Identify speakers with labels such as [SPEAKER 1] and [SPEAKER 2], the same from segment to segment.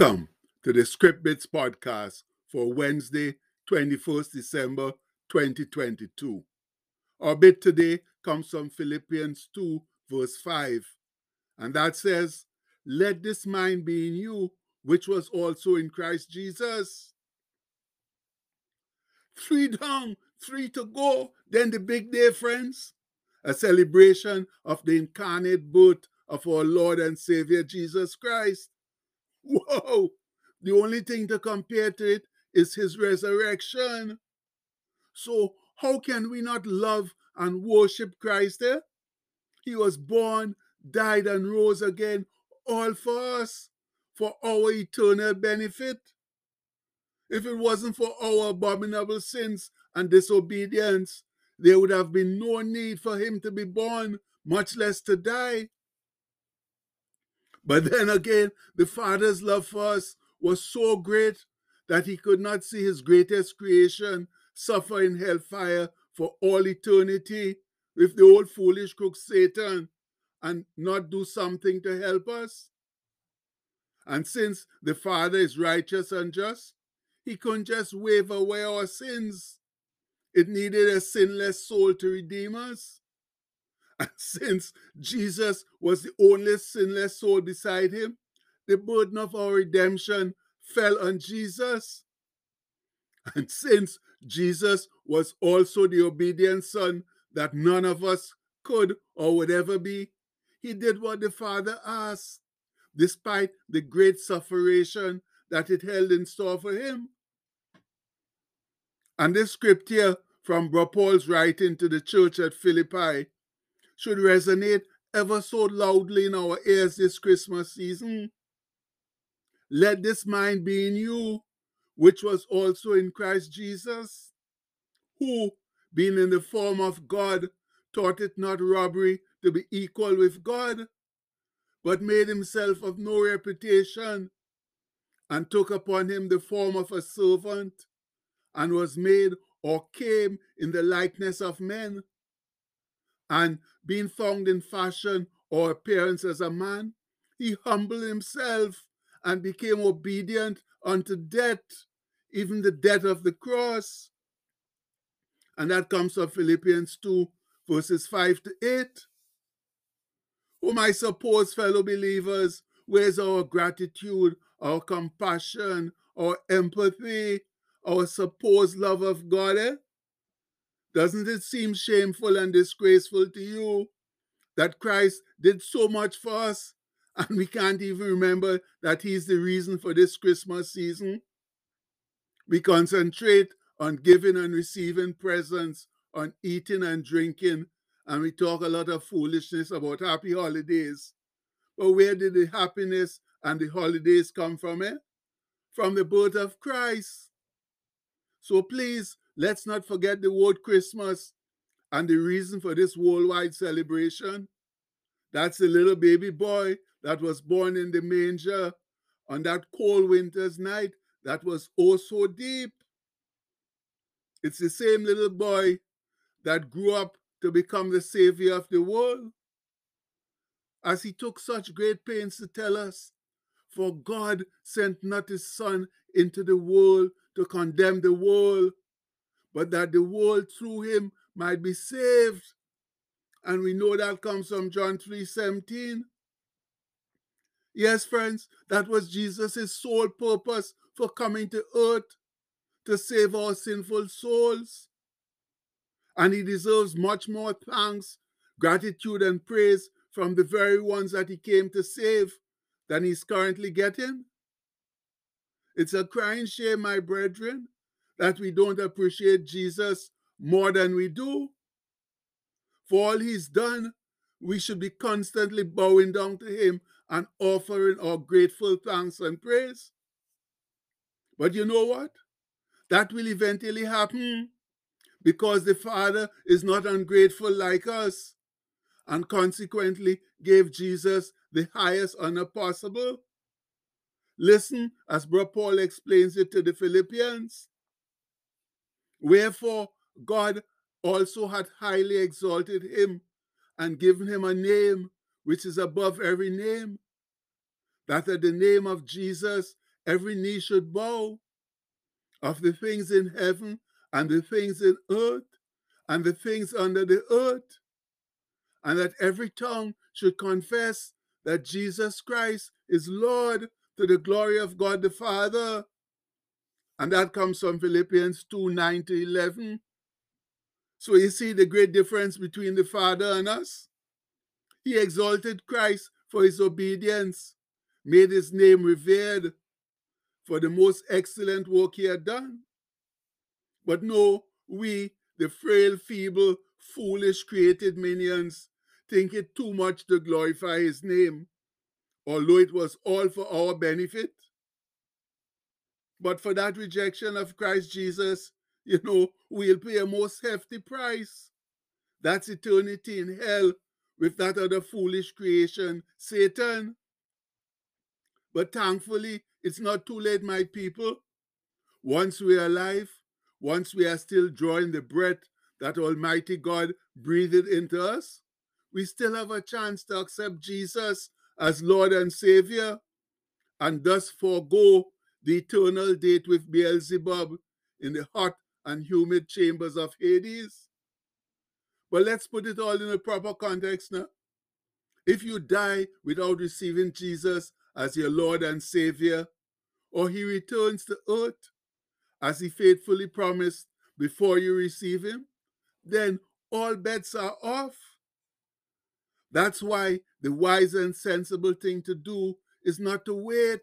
[SPEAKER 1] Welcome to the Script Bits podcast for Wednesday, 21st December 2022. Our bit today comes from Philippians 2, verse 5, and that says, Let this mind be in you, which was also in Christ Jesus. Three down, three to go, then the big day, friends. A celebration of the incarnate birth of our Lord and Savior Jesus Christ. Whoa! The only thing to compare to it is his resurrection. So, how can we not love and worship Christ there? He was born, died, and rose again, all for us, for our eternal benefit. If it wasn't for our abominable sins and disobedience, there would have been no need for him to be born, much less to die. But then again, the Father's love for us was so great that he could not see his greatest creation suffer in hellfire for all eternity with the old foolish crook Satan and not do something to help us. And since the Father is righteous and just, he couldn't just wave away our sins. It needed a sinless soul to redeem us. Since Jesus was the only sinless soul beside him, the burden of our redemption fell on Jesus. And since Jesus was also the obedient son that none of us could or would ever be, he did what the Father asked, despite the great sufferation that it held in store for him. And this scripture from Paul's writing to the church at Philippi should resonate ever so loudly in our ears this Christmas season. Let this mind be in you, which was also in Christ Jesus, who, being in the form of God, thought it not robbery to be equal with God, but made himself of no reputation, and took upon him the form of a servant, and was made or came in the likeness of men and being found in fashion or appearance as a man, he humbled himself and became obedient unto death, even the death of the cross. And that comes from Philippians 2, verses 5 to 8. Whom I suppose, fellow believers, where's our gratitude, our compassion, our empathy, our supposed love of God? Eh? Doesn't it seem shameful and disgraceful to you that Christ did so much for us and we can't even remember that He's the reason for this Christmas season? We concentrate on giving and receiving presents, on eating and drinking, and we talk a lot of foolishness about happy holidays. But where did the happiness and the holidays come from? Eh? From the birth of Christ. So please Let's not forget the word Christmas and the reason for this worldwide celebration. That's the little baby boy that was born in the manger on that cold winter's night that was oh so deep. It's the same little boy that grew up to become the savior of the world. As he took such great pains to tell us, for God sent not his Son into the world to condemn the world, but that the world through him might be saved. And we know that comes from John 3 17. Yes, friends, that was Jesus' sole purpose for coming to earth to save our sinful souls. And he deserves much more thanks, gratitude, and praise from the very ones that he came to save than he's currently getting. It's a crying shame, my brethren, that we don't appreciate Jesus more than we do. For all he's done, we should be constantly bowing down to him and offering our grateful thanks and praise. But you know what? That will eventually happen because the Father is not ungrateful like us and consequently gave Jesus the highest honor possible. Listen as Bro Paul explains it to the Philippians. Wherefore God also hath highly exalted him and given him a name which is above every name, that at the name of Jesus every knee should bow of the things in heaven and the things in earth and the things under the earth, and that every tongue should confess that Jesus Christ is Lord to the glory of God the Father. And that comes from Philippians 2 9 to 11. So you see the great difference between the Father and us? He exalted Christ for his obedience, made his name revered for the most excellent work he had done. But no, we, the frail, feeble, foolish created minions, think it too much to glorify his name, although it was all for our benefit. But for that rejection of Christ Jesus, you know, we'll pay a most hefty price. That's eternity in hell with that other foolish creation, Satan. But thankfully, it's not too late, my people. Once we are alive, once we are still drawing the breath that Almighty God breathed into us, we still have a chance to accept Jesus as Lord and Savior and thus forego the eternal date with Beelzebub in the hot and humid chambers of Hades. But let's put it all in a proper context now. If you die without receiving Jesus as your Lord and Savior, or he returns to earth as he faithfully promised before you receive him, then all bets are off. That's why the wise and sensible thing to do is not to wait,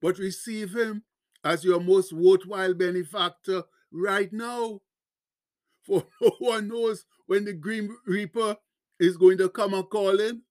[SPEAKER 1] but receive him as your most worthwhile benefactor right now. For no one knows when the Grim Reaper is going to come a calling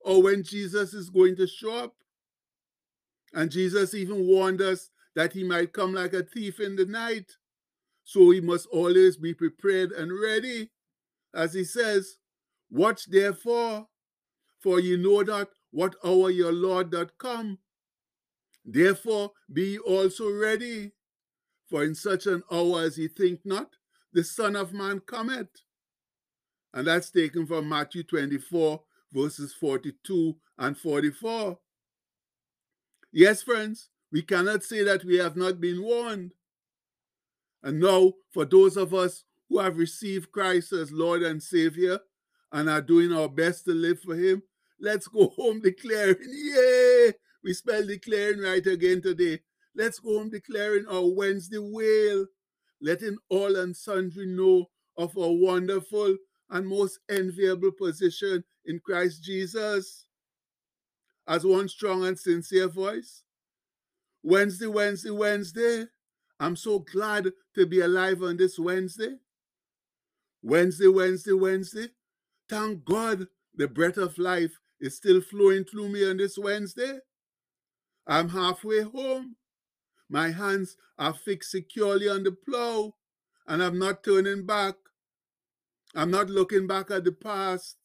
[SPEAKER 1] or when Jesus is going to show up. And Jesus even warned us that he might come like a thief in the night. So we must always be prepared and ready. As he says, Watch therefore, for you know not what hour your Lord doth come. Therefore be ye also ready, for in such an hour as ye think not, the Son of Man cometh. And that's taken from Matthew 24, verses 42 and 44. Yes, friends, we cannot say that we have not been warned. And now, for those of us who have received Christ as Lord and Savior and are doing our best to live for Him, let's go home declaring, Yay! We spell declaring right again today. Let's go home declaring our Wednesday wail, letting all and sundry know of our wonderful and most enviable position in Christ Jesus. As one strong and sincere voice. Wednesday, Wednesday, Wednesday. I'm so glad to be alive on this Wednesday. Wednesday, Wednesday, Wednesday. Thank God the breath of life is still flowing through me on this Wednesday. I'm halfway home. My hands are fixed securely on the plow, and I'm not turning back. I'm not looking back at the past,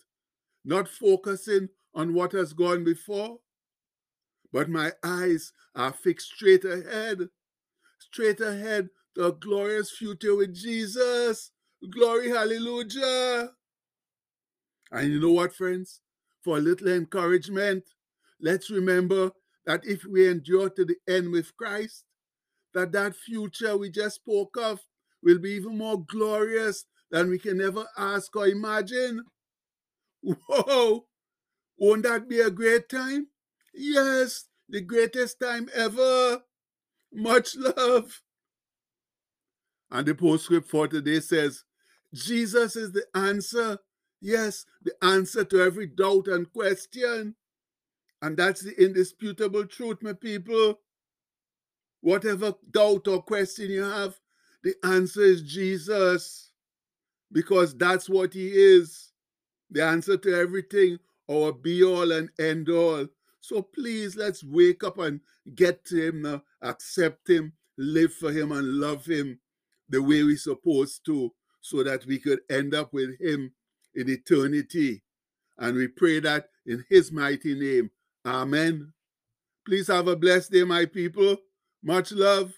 [SPEAKER 1] not focusing on what has gone before, but my eyes are fixed straight ahead, straight ahead to a glorious future with Jesus. Glory, hallelujah. And you know what, friends? For a little encouragement, let's remember that if we endure to the end with Christ, that that future we just spoke of will be even more glorious than we can ever ask or imagine. Whoa! Won't that be a great time? Yes, the greatest time ever. Much love. And the postscript for today says, Jesus is the answer. Yes, the answer to every doubt and question. And that's the indisputable truth, my people. Whatever doubt or question you have, the answer is Jesus. Because that's what he is. The answer to everything, our be all and end all. So please, let's wake up and get to him now, accept him, live for him, and love him the way we're supposed to, so that we could end up with him in eternity. And we pray that in his mighty name. Amen. Please have a blessed day, my people. Much love.